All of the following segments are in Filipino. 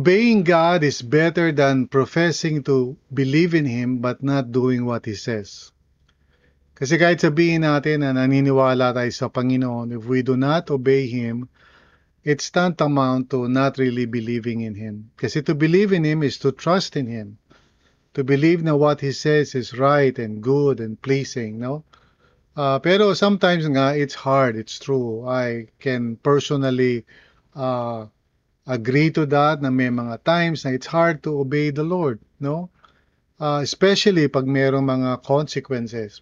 Obeying God is better than professing to believe in Him but not doing what He says. Kasi kahit sabihin natin na naniniwala tayo sa Panginoon, if we do not obey Him, it's tantamount to not really believing in Him. Kasi to believe in Him is to trust in Him. To believe na what He says is right and good and pleasing, no? Uh, pero sometimes nga, it's hard, it's true. I can personally uh, agree to that na may mga times na it's hard to obey the Lord, no? Uh, especially pag mayroong mga consequences.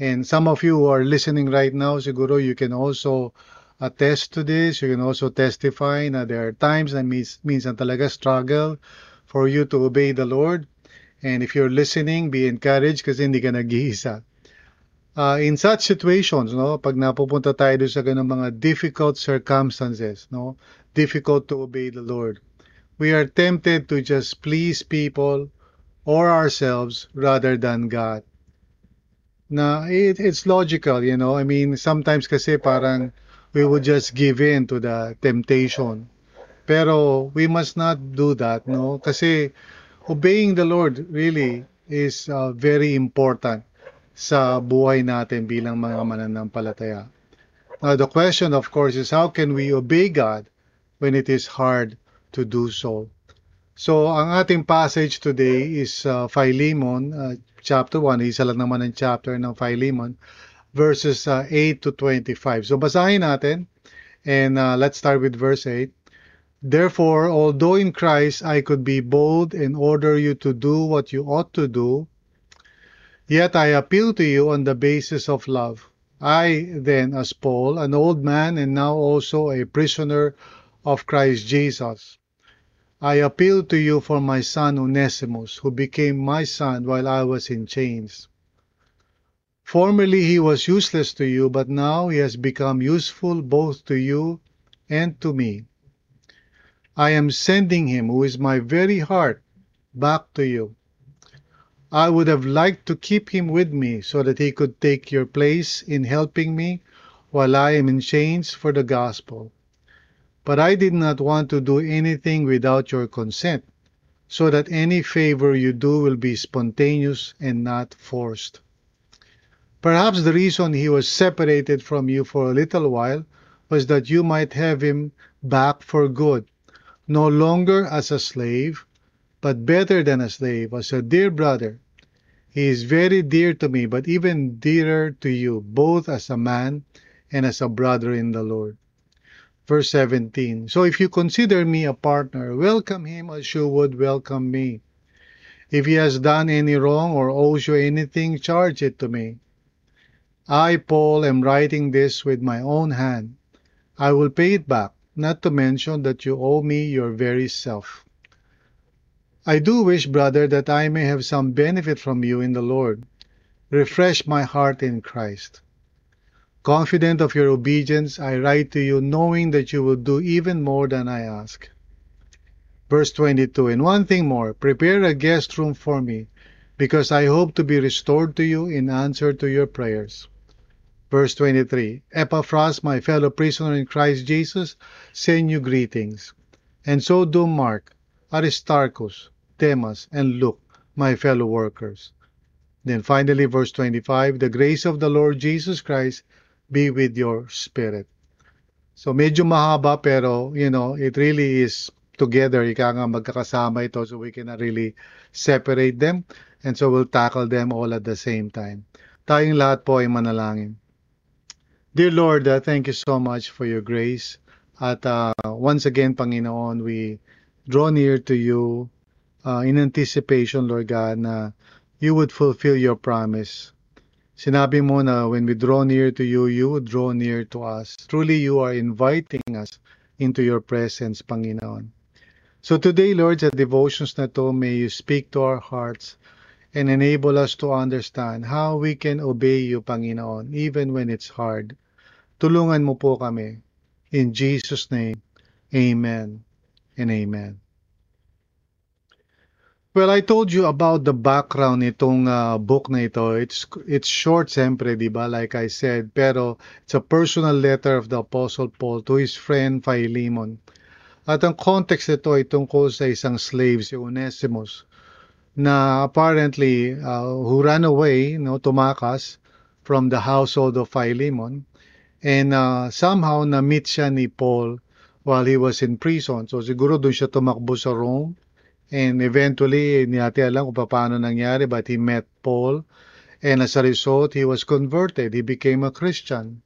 And some of you who are listening right now, siguro you can also attest to this. You can also testify na there are times na means, minsan talaga struggle for you to obey the Lord. And if you're listening, be encouraged kasi hindi ka nag-iisa. Uh, in such situations, no, pag napupunta tayo doon sa ganung mga difficult circumstances, no, difficult to obey the Lord. We are tempted to just please people or ourselves rather than God. Na it, it's logical, you know. I mean, sometimes kasi parang we would just give in to the temptation. Pero we must not do that, no? Kasi obeying the Lord really is uh, very important sa buhay natin bilang mga mananampalataya. Now, the question, of course, is how can we obey God when it is hard to do so. So, ang ating passage today is uh, Philemon, uh, chapter 1. Isa lang naman ang chapter ng Philemon, verses uh, 8 to 25. So, basahin natin. And uh, let's start with verse 8. Therefore, although in Christ I could be bold and order you to do what you ought to do, yet I appeal to you on the basis of love. I, then, as Paul, an old man and now also a prisoner of Christ Jesus. I appeal to you for my son Onesimus, who became my son while I was in chains. Formerly he was useless to you, but now he has become useful both to you and to me. I am sending him, who is my very heart, back to you. I would have liked to keep him with me so that he could take your place in helping me while I am in chains for the gospel. But I did not want to do anything without your consent, so that any favor you do will be spontaneous and not forced. Perhaps the reason he was separated from you for a little while was that you might have him back for good, no longer as a slave, but better than a slave, was a dear brother. He is very dear to me, but even dearer to you, both as a man and as a brother in the Lord. Verse 17 So if you consider me a partner, welcome him as you would welcome me. If he has done any wrong or owes you anything, charge it to me. I, Paul, am writing this with my own hand. I will pay it back, not to mention that you owe me your very self. I do wish, brother, that I may have some benefit from you in the Lord. Refresh my heart in Christ. Confident of your obedience, I write to you, knowing that you will do even more than I ask. Verse 22 And one thing more prepare a guest room for me, because I hope to be restored to you in answer to your prayers. Verse 23 Epaphras, my fellow prisoner in Christ Jesus, send you greetings. And so do Mark, Aristarchus, Demas, and Luke, my fellow workers. Then finally, verse 25 The grace of the Lord Jesus Christ be with your spirit. So medyo mahaba pero you know, it really is together. Ika nga magkakasama ito so we cannot really separate them and so we'll tackle them all at the same time. Tayong lahat po ay manalangin. Dear Lord, uh, thank you so much for your grace. At uh, once again, Panginoon, we draw near to you uh, in anticipation, Lord God, na you would fulfill your promise Sinabi mo na when we draw near to you, you draw near to us. Truly, you are inviting us into your presence, Panginoon. So today, Lord, sa devotions na to, may you speak to our hearts and enable us to understand how we can obey you, Panginoon, even when it's hard. Tulungan mo po kami. In Jesus' name, Amen and Amen. Well, I told you about the background nitong uh, book na ito. It's it's short siyempre, 'di ba? Like I said, pero it's a personal letter of the Apostle Paul to his friend Philemon. At ang context nito ay tungkol sa isang slave si Onesimus na apparently uh, who ran away, no, tumakas from the household of Philemon and uh, somehow na-meet siya ni Paul while he was in prison. So siguro doon siya tumakbo sa Rome And eventually, hindi natin alam kung paano nangyari, but he met Paul. And as a result, he was converted. He became a Christian.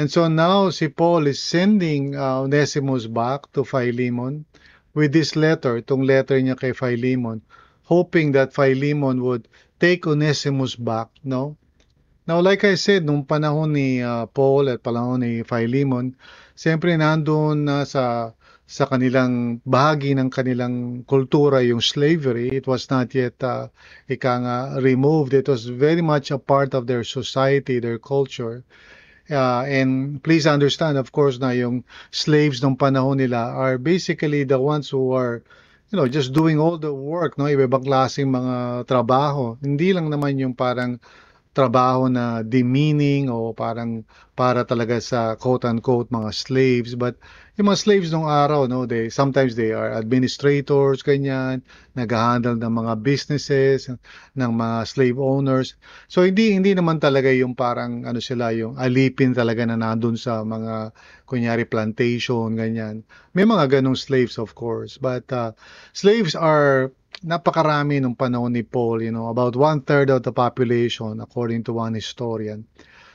And so now si Paul is sending uh, Onesimus back to Philemon with this letter, itong letter niya kay Philemon, hoping that Philemon would take Onesimus back, no? Now, like I said, nung panahon ni uh, Paul at panahon ni Philemon, siyempre nandun na uh, sa sa kanilang bahagi ng kanilang kultura yung slavery. It was not yet uh, ika nga, removed. It was very much a part of their society, their culture. Uh, and please understand, of course, na yung slaves ng panahon nila are basically the ones who are you know, just doing all the work, no? Iba-ibang klaseng mga trabaho. Hindi lang naman yung parang trabaho na demeaning o parang para talaga sa quote-unquote mga slaves. But yung mga slaves nung araw, no, they, sometimes they are administrators, ganyan, nag-handle ng mga businesses, ng mga slave owners. So hindi hindi naman talaga yung parang ano sila, yung alipin talaga na nandun sa mga kunyari plantation, ganyan. May mga ganong slaves of course, but uh, slaves are napakarami nung panahon ni Paul, you know, about one-third of the population according to one historian.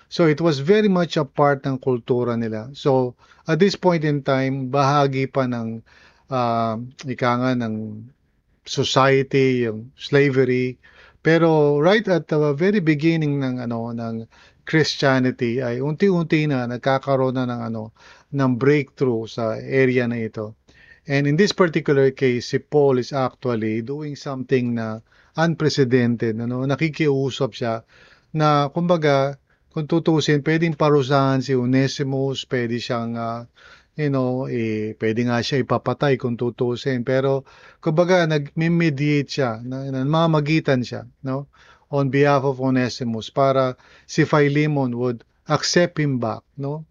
So it was very much a part ng kultura nila. So at this point in time, bahagi pa ng uh, ika nga ng society, yung slavery. Pero right at the very beginning ng ano ng Christianity ay unti-unti na nagkakaroon na ng ano ng breakthrough sa area na ito. And in this particular case, si Paul is actually doing something na unprecedented. Ano? Nakikiusap siya na kumbaga kung tutusin, pwedeng parusahan si Onesimus, pwede siyang uh, you know, eh, pwede nga siya ipapatay kung tutusin. Pero, kumbaga, nag-mediate siya, namamagitan siya, no? On behalf of Onesimus para si Philemon would accept him back, no?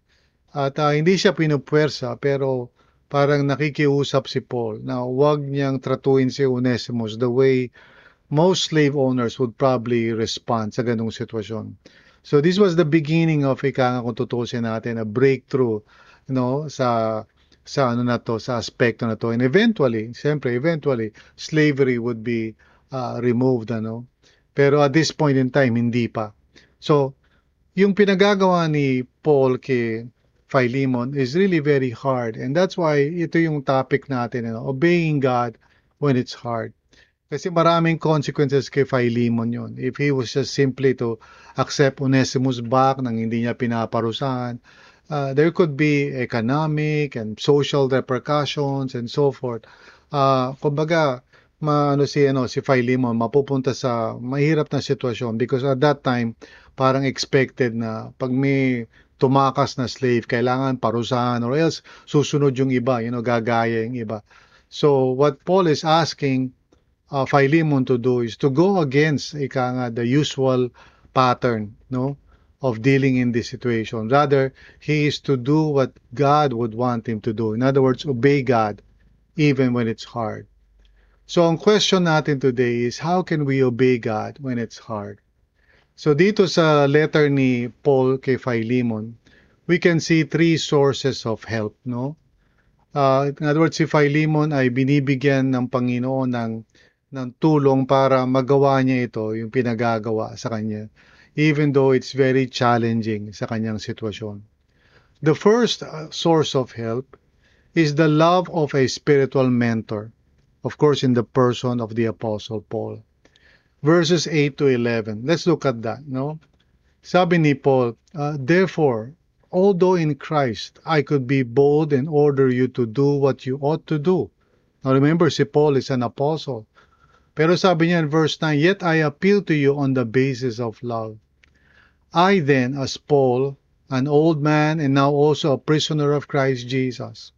At uh, hindi siya pinupwersa, pero parang nakikiusap si Paul na huwag niyang tratuin si Onesimus the way most slave owners would probably respond sa ganung sitwasyon. So this was the beginning of ika nga kung tutusin natin a breakthrough you know, sa sa ano na to, sa aspekto na to. And eventually, siyempre, eventually, slavery would be uh, removed, ano. Pero at this point in time, hindi pa. So, yung pinagagawa ni Paul kay Philemon is really very hard. And that's why ito yung topic natin, you know, obeying God when it's hard. Kasi maraming consequences kay Philemon yon. If he was just simply to accept Onesimus back nang hindi niya pinaparusahan, uh, there could be economic and social repercussions and so forth. Uh, kumbaga, maano si ano si Philemon mapupunta sa mahirap na sitwasyon because at that time parang expected na pag may tumakas na slave, kailangan parusahan or else susunod yung iba, you know, gagaya yung iba. So what Paul is asking uh, Philemon to do is to go against ika nga, the usual pattern no, of dealing in this situation. Rather, he is to do what God would want him to do. In other words, obey God even when it's hard. So ang question natin today is how can we obey God when it's hard? So dito sa letter ni Paul kay Philemon, we can see three sources of help, no? Uh, in other words, si Philemon ay binibigyan ng Panginoon ng, ng tulong para magawa niya ito, yung pinagagawa sa kanya, even though it's very challenging sa kanyang sitwasyon. The first uh, source of help is the love of a spiritual mentor, of course in the person of the Apostle Paul verses 8 to 11. Let's look at that, no? Sabi ni Paul, uh, Therefore, although in Christ I could be bold and order you to do what you ought to do. Now remember, si Paul is an apostle. Pero sabi niya in verse 9, Yet I appeal to you on the basis of love. I then, as Paul, an old man and now also a prisoner of Christ Jesus.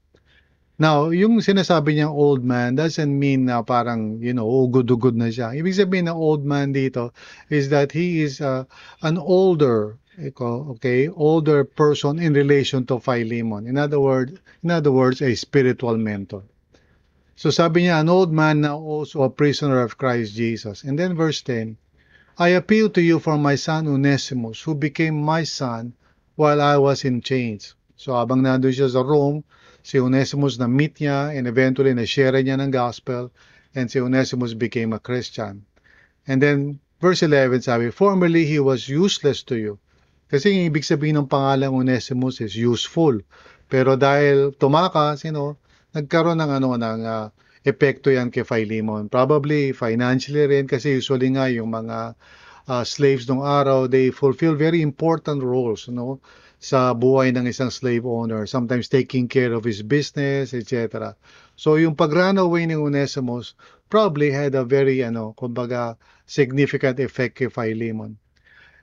Now, yung sinasabi niyang old man doesn't mean na parang, you know, ugod-ugod na siya. Ibig sabihin na old man dito is that he is uh, an older, okay, older person in relation to Philemon. In other words, in other words, a spiritual mentor. So sabi niya, an old man now also a prisoner of Christ Jesus. And then verse 10, I appeal to you for my son Onesimus, who became my son while I was in chains. So habang nandun siya sa Rome, si Onesimus na meet niya and eventually na-share niya ng gospel and si Onesimus became a Christian. And then verse 11 sabi, Formerly he was useless to you. Kasi yung ibig sabihin ng pangalan Onesimus is useful. Pero dahil tumakas, you know, nagkaroon ng ano ng uh, epekto yan kay Philemon. Probably financially rin kasi usually nga yung mga uh, slaves nung araw, they fulfill very important roles, no? sa buhay ng isang slave owner, sometimes taking care of his business, etc. So yung pag-run away ni Onesimus probably had a very, ano, kumbaga, significant effect kay Philemon.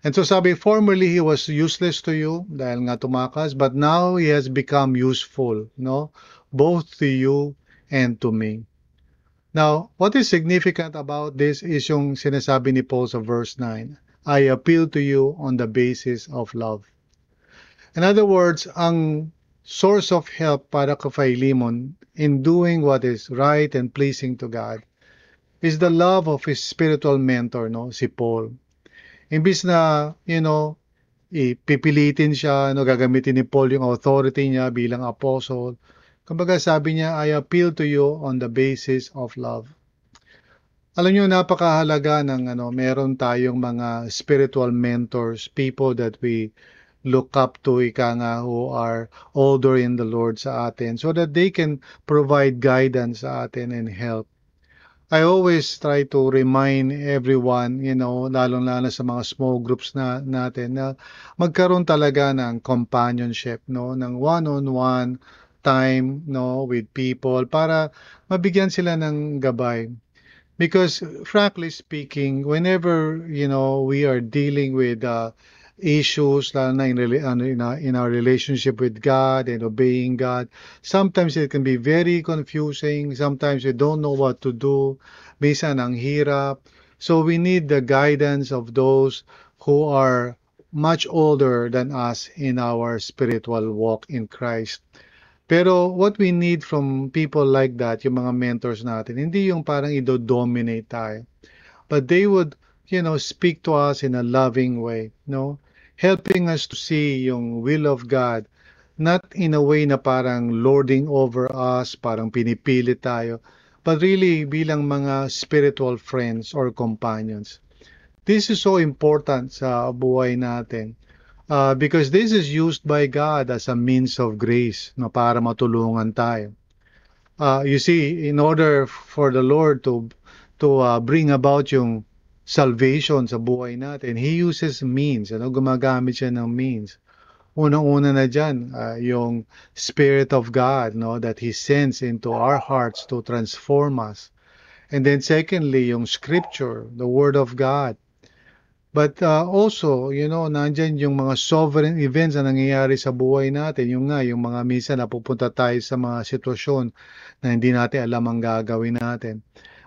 And so sabi, formerly he was useless to you dahil nga tumakas, but now he has become useful, no? Both to you and to me. Now, what is significant about this is yung sinasabi ni Paul sa verse 9, I appeal to you on the basis of love. In other words, ang source of help para kay Philemon in doing what is right and pleasing to God is the love of his spiritual mentor, no, si Paul. Imbis na, you know, ipipilitin siya, no, gagamitin ni Paul yung authority niya bilang apostle. Kumbaga sabi niya, I appeal to you on the basis of love. Alam niyo, napakahalaga ng ano, meron tayong mga spiritual mentors, people that we look up to ika nga who are older in the Lord sa atin so that they can provide guidance sa atin and help. I always try to remind everyone, you know, lalong-lalo sa mga small groups na natin na magkaroon talaga ng companionship, no, ng one-on-one time, no, with people para mabigyan sila ng gabay. Because frankly speaking, whenever, you know, we are dealing with uh, issues lalo na in, in, our, in our relationship with God and obeying God. Sometimes it can be very confusing. Sometimes we don't know what to do. Minsan ang hirap. So we need the guidance of those who are much older than us in our spiritual walk in Christ. Pero what we need from people like that, yung mga mentors natin, hindi yung parang ido-dominate tayo. But they would, you know, speak to us in a loving way, no? helping us to see yung will of God not in a way na parang lording over us, parang pinipili tayo, but really bilang mga spiritual friends or companions. This is so important sa buhay natin uh, because this is used by God as a means of grace no, para matulungan tayo. Uh, you see, in order for the Lord to to uh, bring about yung salvation sa buhay natin, He uses means. Ano? Gumagamit siya ng means. Unang-una na dyan, uh, yung Spirit of God no, that He sends into our hearts to transform us. And then secondly, yung Scripture, the Word of God. But uh, also, you know, nandyan yung mga sovereign events na nangyayari sa buhay natin. Yung nga, yung mga minsan napupunta tayo sa mga sitwasyon na hindi natin alam ang gagawin natin.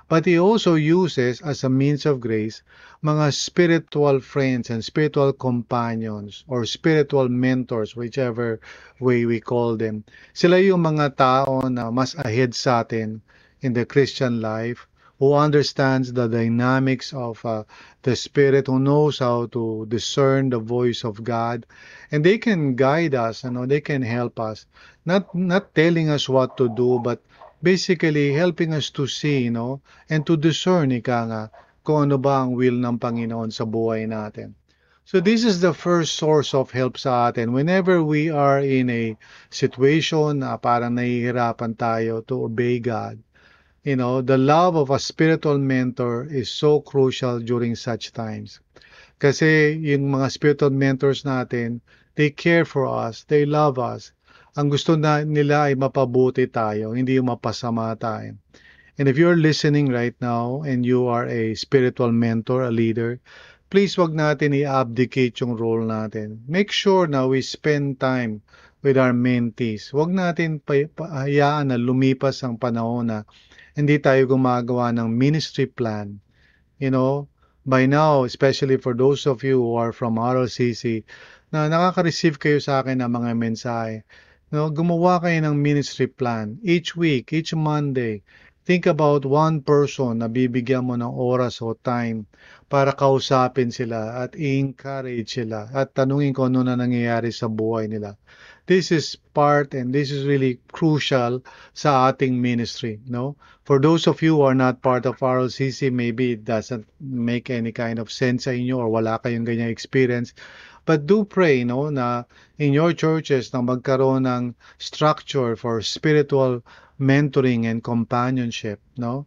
But he also uses as a means of grace mga spiritual friends and spiritual companions or spiritual mentors, whichever way we call them. Sila yung mga tao na mas ahead sa atin in the Christian life who understands the dynamics of uh, the spirit who knows how to discern the voice of God and they can guide us you know they can help us not not telling us what to do but basically helping us to see, you know, and to discern, ika nga, kung ano ba ang will ng Panginoon sa buhay natin. So this is the first source of help sa atin. Whenever we are in a situation na parang nahihirapan tayo to obey God, you know, the love of a spiritual mentor is so crucial during such times. Kasi yung mga spiritual mentors natin, they care for us, they love us. Ang gusto na nila ay mapabuti tayo, hindi yung mapasama tayo. And if you're listening right now and you are a spiritual mentor, a leader, please wag natin i-abdicate yung role natin. Make sure na we spend time with our mentees. Wag natin hayaan na lumipas ang panahon na hindi tayo gumagawa ng ministry plan. You know, by now, especially for those of you who are from RLCC, na nakaka-receive kayo sa akin ng mga mensahe, no, gumawa kayo ng ministry plan. Each week, each Monday, think about one person na bibigyan mo ng oras o time para kausapin sila at i-encourage sila at tanungin kung ano na nangyayari sa buhay nila. This is part and this is really crucial sa ating ministry, no? For those of you who are not part of RLCC, maybe it doesn't make any kind of sense sa inyo or wala kayong ganyang experience. But do pray, no, na in your churches na magkaroon ng structure for spiritual mentoring and companionship, no?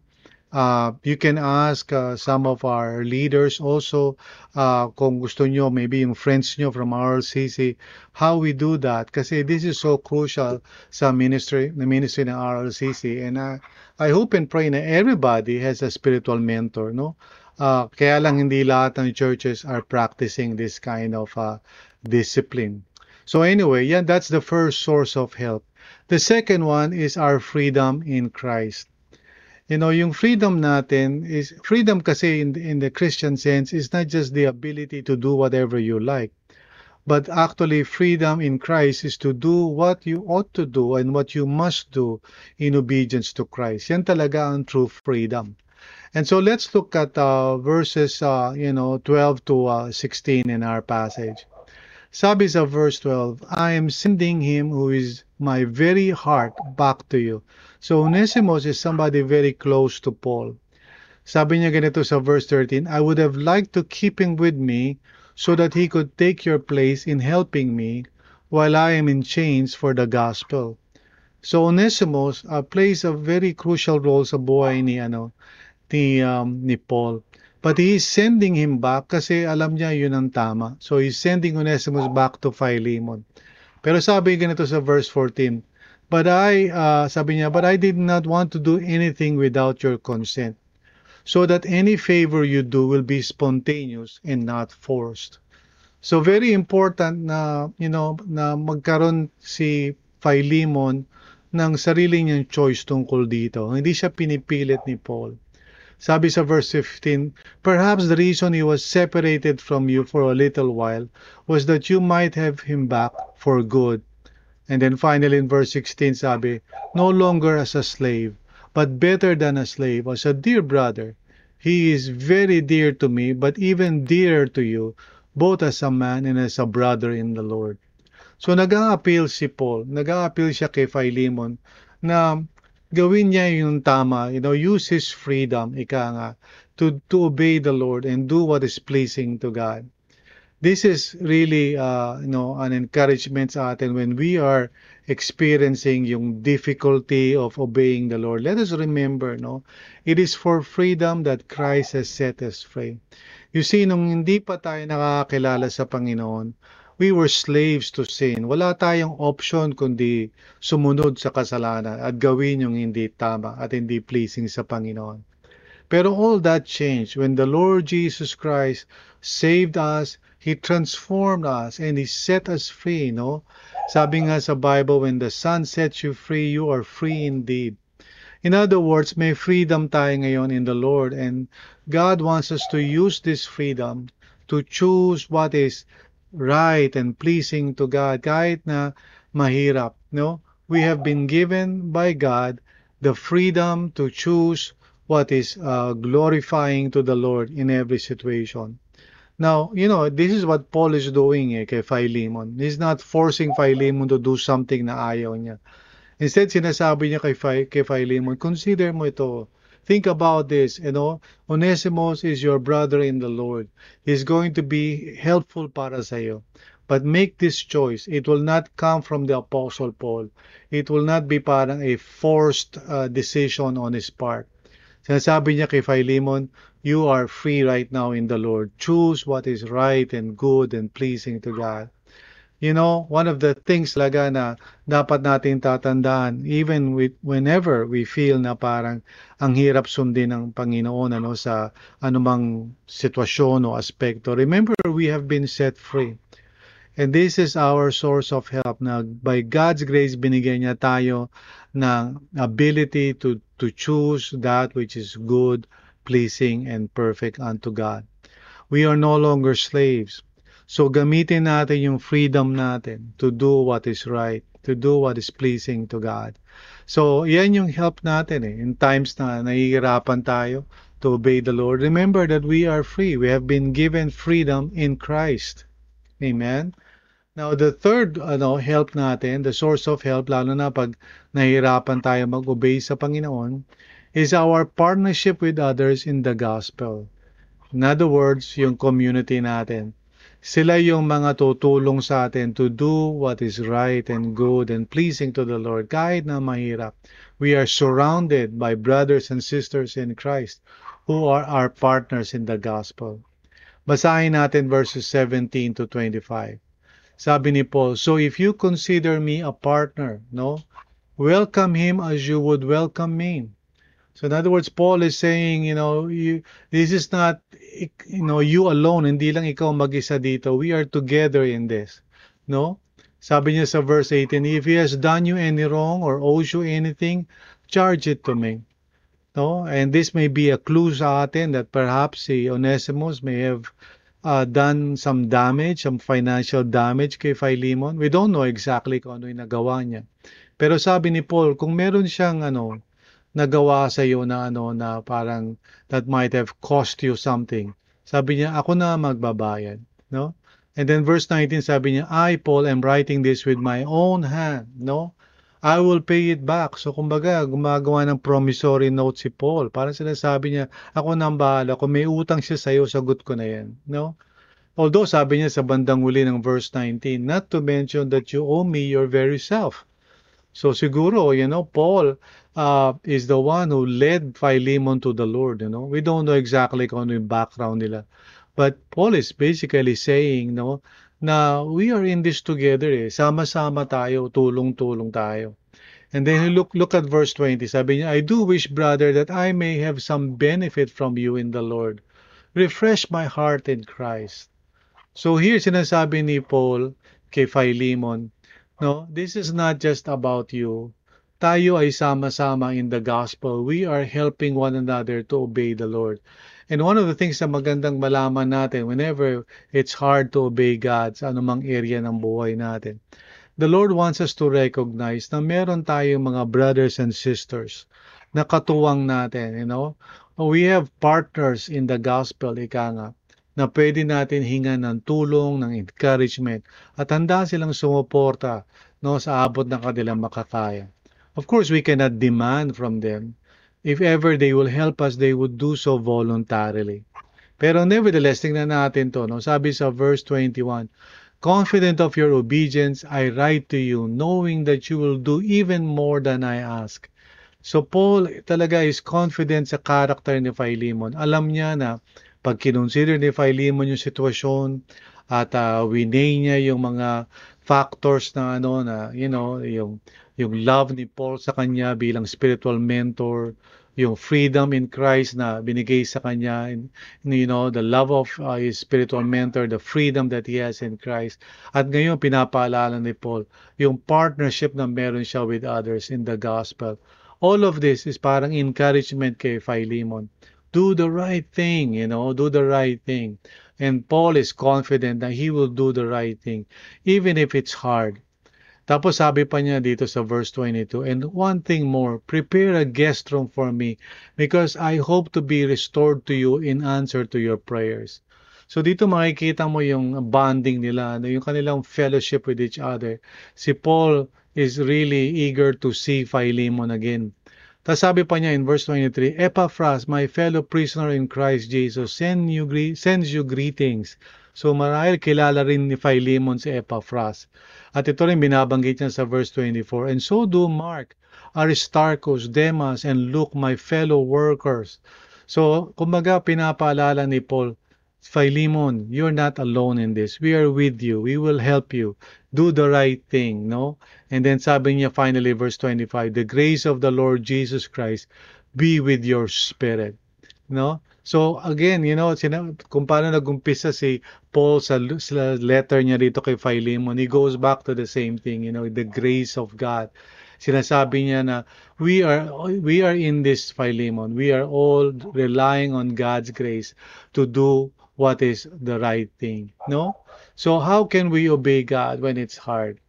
Uh, you can ask uh, some of our leaders also uh, kung gusto nyo, maybe yung friends nyo from RLCC, how we do that. Kasi this is so crucial sa ministry, the ministry ng RLCC. And uh, I hope and pray na everybody has a spiritual mentor, no? Uh, kaya lang hindi lahat ng churches are practicing this kind of uh, discipline. So anyway, yeah, that's the first source of help. The second one is our freedom in Christ. You know, yung freedom natin is freedom kasi in, in the Christian sense is not just the ability to do whatever you like, but actually freedom in Christ is to do what you ought to do and what you must do in obedience to Christ. Yan talaga ang true freedom. And so let's look at uh, verses, uh, you know, 12 to uh, 16 in our passage. Sabi sa verse 12, I am sending him who is my very heart back to you. So Onesimus is somebody very close to Paul. Sabi niya ganito sa verse 13, I would have liked to keep him with me so that he could take your place in helping me while I am in chains for the gospel. So Onesimus uh, plays a very crucial role sa buhay ni ano ni um, ni Paul. But he is sending him back kasi alam niya yun ang tama. So he's sending Onesimus back to Philemon. Pero sabi ganito sa verse 14, But I, uh, sabi niya, but I did not want to do anything without your consent, so that any favor you do will be spontaneous and not forced. So very important na, you know, na magkaroon si Philemon ng sarili niyang choice tungkol dito. Hindi siya pinipilit ni Paul. Sabi sa verse 15, Perhaps the reason he was separated from you for a little while was that you might have him back for good. And then finally in verse 16 sabi, No longer as a slave, but better than a slave, as a dear brother. He is very dear to me, but even dearer to you, both as a man and as a brother in the Lord. So nag-a-appeal si Paul, nag-a-appeal siya kay Philemon na gawin niya yung tama, you know, use his freedom, ika nga, to, to obey the Lord and do what is pleasing to God. This is really, uh, you know, an encouragement sa atin when we are experiencing yung difficulty of obeying the Lord. Let us remember, no, it is for freedom that Christ has set us free. You see, nung hindi pa tayo nakakilala sa Panginoon, we were slaves to sin. Wala tayong option kundi sumunod sa kasalanan at gawin yung hindi tama at hindi pleasing sa Panginoon. Pero all that changed when the Lord Jesus Christ saved us, He transformed us, and He set us free, no? Sabi nga sa Bible, when the Son sets you free, you are free indeed. In other words, may freedom tayo ngayon in the Lord, and God wants us to use this freedom to choose what is right and pleasing to God kahit na mahirap, no? We have been given by God the freedom to choose what is uh, glorifying to the Lord in every situation. Now, you know, this is what Paul is doing eh, kay Philemon. He's not forcing Philemon to do something na ayaw niya. Instead, sinasabi niya kay, kay Philemon, consider mo ito. Think about this, you know, Onesimus is your brother in the Lord. He's going to be helpful para sa iyo. But make this choice. It will not come from the Apostle Paul. It will not be parang a forced uh, decision on his part. Sinasabi niya kay Philemon, you are free right now in the Lord. Choose what is right and good and pleasing to God. You know, one of the things talaga na dapat natin tatandaan, even with, whenever we feel na parang ang hirap sundin ng Panginoon ano, sa anumang sitwasyon o aspekto, remember we have been set free. And this is our source of help na by God's grace binigyan niya tayo ng ability to, to choose that which is good, pleasing, and perfect unto God. We are no longer slaves. So gamitin natin yung freedom natin to do what is right, to do what is pleasing to God. So yan yung help natin eh. In times na nahihirapan tayo to obey the Lord, remember that we are free. We have been given freedom in Christ. Amen? Now, the third ano, help natin, the source of help, lalo na pag nahihirapan tayo mag-obey sa Panginoon, is our partnership with others in the gospel. In other words, yung community natin. Sila yung mga tutulong sa atin to do what is right and good and pleasing to the Lord kahit na mahirap. We are surrounded by brothers and sisters in Christ who are our partners in the gospel. Basahin natin verses 17 to 25. Sabi ni Paul, So if you consider me a partner, no, welcome him as you would welcome me. So in other words, Paul is saying, you know, you, this is not, you know, you alone, hindi lang ikaw mag-isa dito. We are together in this. No? Sabi niya sa verse 18, if he has done you any wrong or owes you anything, charge it to me. No? And this may be a clue sa atin that perhaps si Onesimus may have uh, done some damage, some financial damage kay Philemon. We don't know exactly kung ano yung nagawa niya. Pero sabi ni Paul, kung meron siyang ano, nagawa sa iyo na ano na parang that might have cost you something. Sabi niya, ako na magbabayad, no? And then verse 19 sabi niya, I Paul am writing this with my own hand, no? I will pay it back. So kumbaga, gumagawa ng promissory note si Paul. Parang sinasabi niya, ako na ang bahala. Kung may utang siya sa iyo, sagot ko na yan, no? Although sabi niya sa bandang huli ng verse 19, not to mention that you owe me your very self. So siguro, you know, Paul uh, is the one who led Philemon to the Lord, you know. We don't know exactly kung ano yung background nila. But Paul is basically saying, no, na we are in this together eh. Sama-sama tayo, tulong-tulong tayo. And then look look at verse 20. Sabi niya, I do wish, brother, that I may have some benefit from you in the Lord. Refresh my heart in Christ. So here sinasabi ni Paul kay Philemon, no, this is not just about you. Tayo ay sama-sama in the gospel. We are helping one another to obey the Lord. And one of the things na magandang malaman natin whenever it's hard to obey God sa anumang area ng buhay natin, the Lord wants us to recognize na meron tayong mga brothers and sisters na katuwang natin, you know. We have partners in the gospel, ika nga, na pwede natin hingan ng tulong, ng encouragement, at handa silang sumuporta no, sa abot ng kanilang makakaya. Of course, we cannot demand from them if ever they will help us, they would do so voluntarily. Pero nevertheless, tingnan natin to. No? Sabi sa verse 21, Confident of your obedience, I write to you, knowing that you will do even more than I ask. So Paul talaga is confident sa character ni Philemon. Alam niya na pag kinonsider ni Philemon yung sitwasyon at uh, winay niya yung mga factors na ano na you know yung yung love ni Paul sa kanya bilang spiritual mentor yung freedom in Christ na binigay sa kanya, and, you know, the love of uh, his spiritual mentor, the freedom that he has in Christ. At ngayon, pinapaalala ni Paul, yung partnership na meron siya with others in the gospel. All of this is parang encouragement kay Philemon. Do the right thing, you know, do the right thing. And Paul is confident that he will do the right thing, even if it's hard. Tapos sabi pa niya dito sa verse 22, And one thing more, prepare a guest room for me because I hope to be restored to you in answer to your prayers. So dito makikita mo yung bonding nila, yung kanilang fellowship with each other. Si Paul is really eager to see Philemon again. Tapos sabi pa niya in verse 23, Epaphras, my fellow prisoner in Christ Jesus, send you, sends you greetings So marahil kilala rin ni Philemon si Epaphras. At ito rin binabanggit niya sa verse 24. And so do Mark, Aristarchus, Demas, and Luke, my fellow workers. So, kumbaga, pinapaalala ni Paul, Philemon, you're not alone in this. We are with you. We will help you. Do the right thing, no? And then sabi niya finally, verse 25, the grace of the Lord Jesus Christ be with your spirit. No? So again, you know, sina, kung paano nagumpisa si Paul sa, sa letter niya dito kay Philemon, he goes back to the same thing, you know, the grace of God. Sinasabi niya na we are we are in this Philemon. We are all relying on God's grace to do what is the right thing, no? So how can we obey God when it's hard?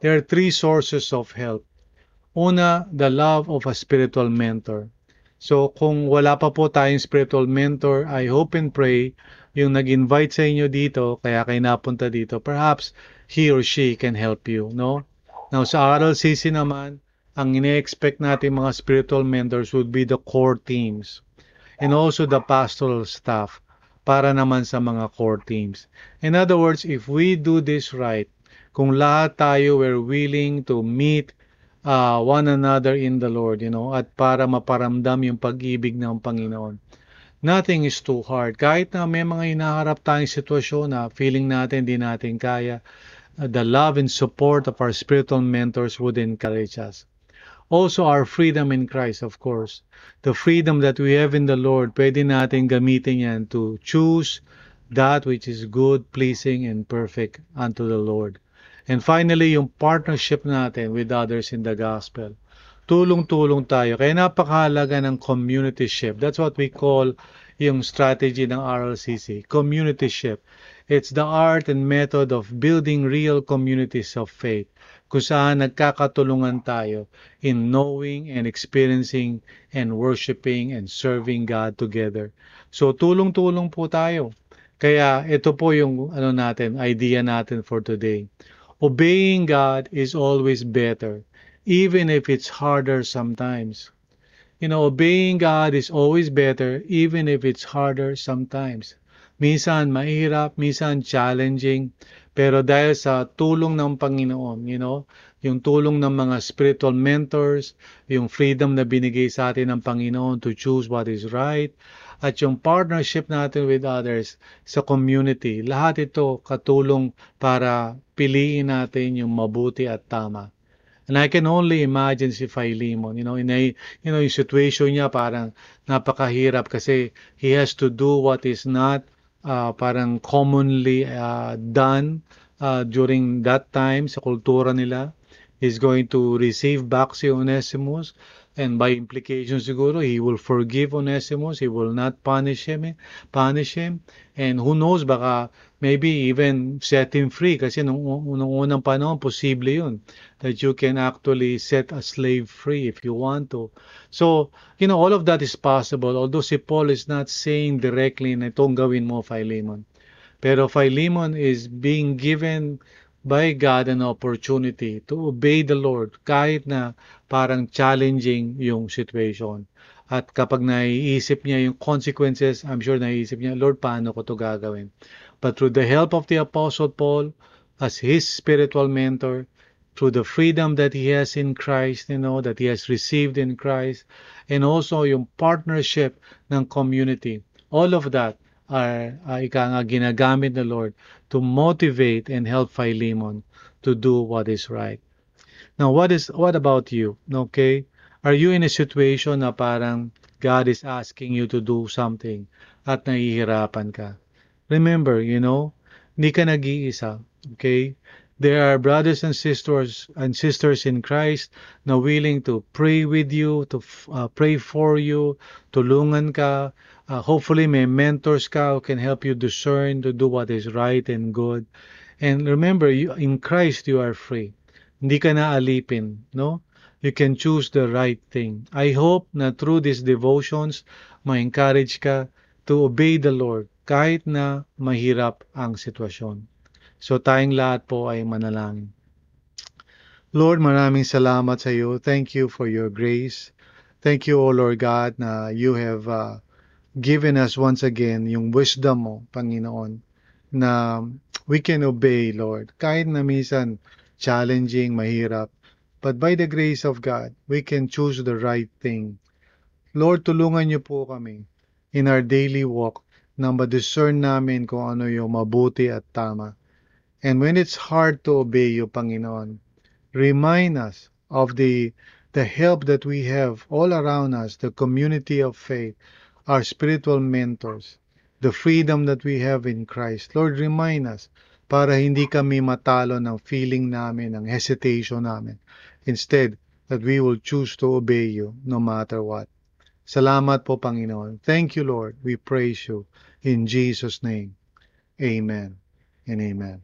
There are three sources of help. Una, the love of a spiritual mentor. So kung wala pa po tayong spiritual mentor, I hope and pray yung nag-invite sa inyo dito, kaya kayo napunta dito, perhaps he or she can help you, no? Now sa RLCC naman, ang ine-expect natin mga spiritual mentors would be the core teams and also the pastoral staff para naman sa mga core teams. In other words, if we do this right, kung lahat tayo were willing to meet uh, one another in the Lord, you know, at para maparamdam yung pag-ibig ng Panginoon. Nothing is too hard. Kahit na may mga hinaharap tayong sitwasyon na feeling natin di natin kaya, uh, the love and support of our spiritual mentors would encourage us. Also, our freedom in Christ, of course. The freedom that we have in the Lord, pwede natin gamitin yan to choose that which is good, pleasing, and perfect unto the Lord. And finally, yung partnership natin with others in the gospel. Tulong-tulong tayo. Kaya napakahalaga ng communityship. That's what we call yung strategy ng RLCC, communityship. It's the art and method of building real communities of faith kung saan nagkakatulungan tayo in knowing and experiencing and worshiping and serving God together. So tulong-tulong po tayo. Kaya ito po yung ano natin, idea natin for today. Obeying God is always better, even if it's harder sometimes. You know, obeying God is always better, even if it's harder sometimes. Minsan mahirap, minsan challenging, pero dahil sa tulong ng Panginoon, you know, yung tulong ng mga spiritual mentors, yung freedom na binigay sa atin ng Panginoon to choose what is right, at yung partnership natin with others sa community, lahat ito katulong para piliin natin yung mabuti at tama. And I can only imagine si Philemon, you know, in a, you know, yung situation niya parang napakahirap kasi he has to do what is not uh, parang commonly uh, done uh, during that time sa kultura nila. He's going to receive back si Onesimus and by implication siguro he will forgive Onesimus he will not punish him punish him and who knows baka maybe even set him free kasi nung, nung unang panahon posible yun that you can actually set a slave free if you want to so you know all of that is possible although si Paul is not saying directly na itong gawin mo Philemon pero Philemon is being given by God an opportunity to obey the Lord kahit na parang challenging yung situation. At kapag naiisip niya yung consequences, I'm sure naiisip niya, Lord, paano ko to gagawin? But through the help of the Apostle Paul, as his spiritual mentor, through the freedom that he has in Christ, you know, that he has received in Christ, and also yung partnership ng community, all of that are uh, ika nga ginagamit ng Lord to motivate and help Philemon to do what is right. Now, what is what about you? Okay? Are you in a situation na parang God is asking you to do something at nahihirapan ka? Remember, you know, hindi ka nag-iisa. Okay? There are brothers and sisters and sisters in Christ na willing to pray with you, to uh, pray for you, tulungan ka. Uh, hopefully may mentors ka who can help you discern to do what is right and good. And remember, you, in Christ you are free. Hindi ka na alipin, no? You can choose the right thing. I hope na through these devotions, ma-encourage ka to obey the Lord kahit na mahirap ang sitwasyon. So tayong lahat po ay manalangin. Lord, maraming salamat sa iyo. Thank you for your grace. Thank you, O Lord God, na you have uh, given us once again yung wisdom mo, Panginoon. na we can obey, Lord. Kahit na minsan challenging, mahirap. But by the grace of God, we can choose the right thing. Lord, tulungan niyo po kami in our daily walk na ma-discern namin kung ano yung mabuti at tama. And when it's hard to obey you, Panginoon, remind us of the the help that we have all around us, the community of faith, our spiritual mentors, the freedom that we have in Christ. Lord, remind us para hindi kami matalo ng feeling namin, ng hesitation namin. Instead, that we will choose to obey you no matter what. Salamat po, Panginoon. Thank you, Lord. We praise you. In Jesus' name, amen and amen.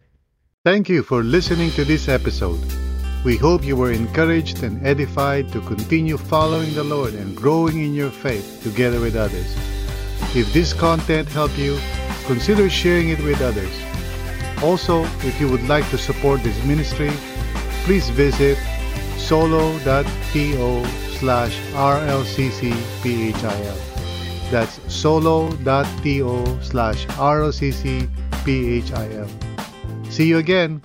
Thank you for listening to this episode. We hope you were encouraged and edified to continue following the Lord and growing in your faith together with others. If this content helped you, consider sharing it with others. Also, if you would like to support this ministry, please visit solo.to slash rlccphil. That's solo.to slash rlccphil. See you again.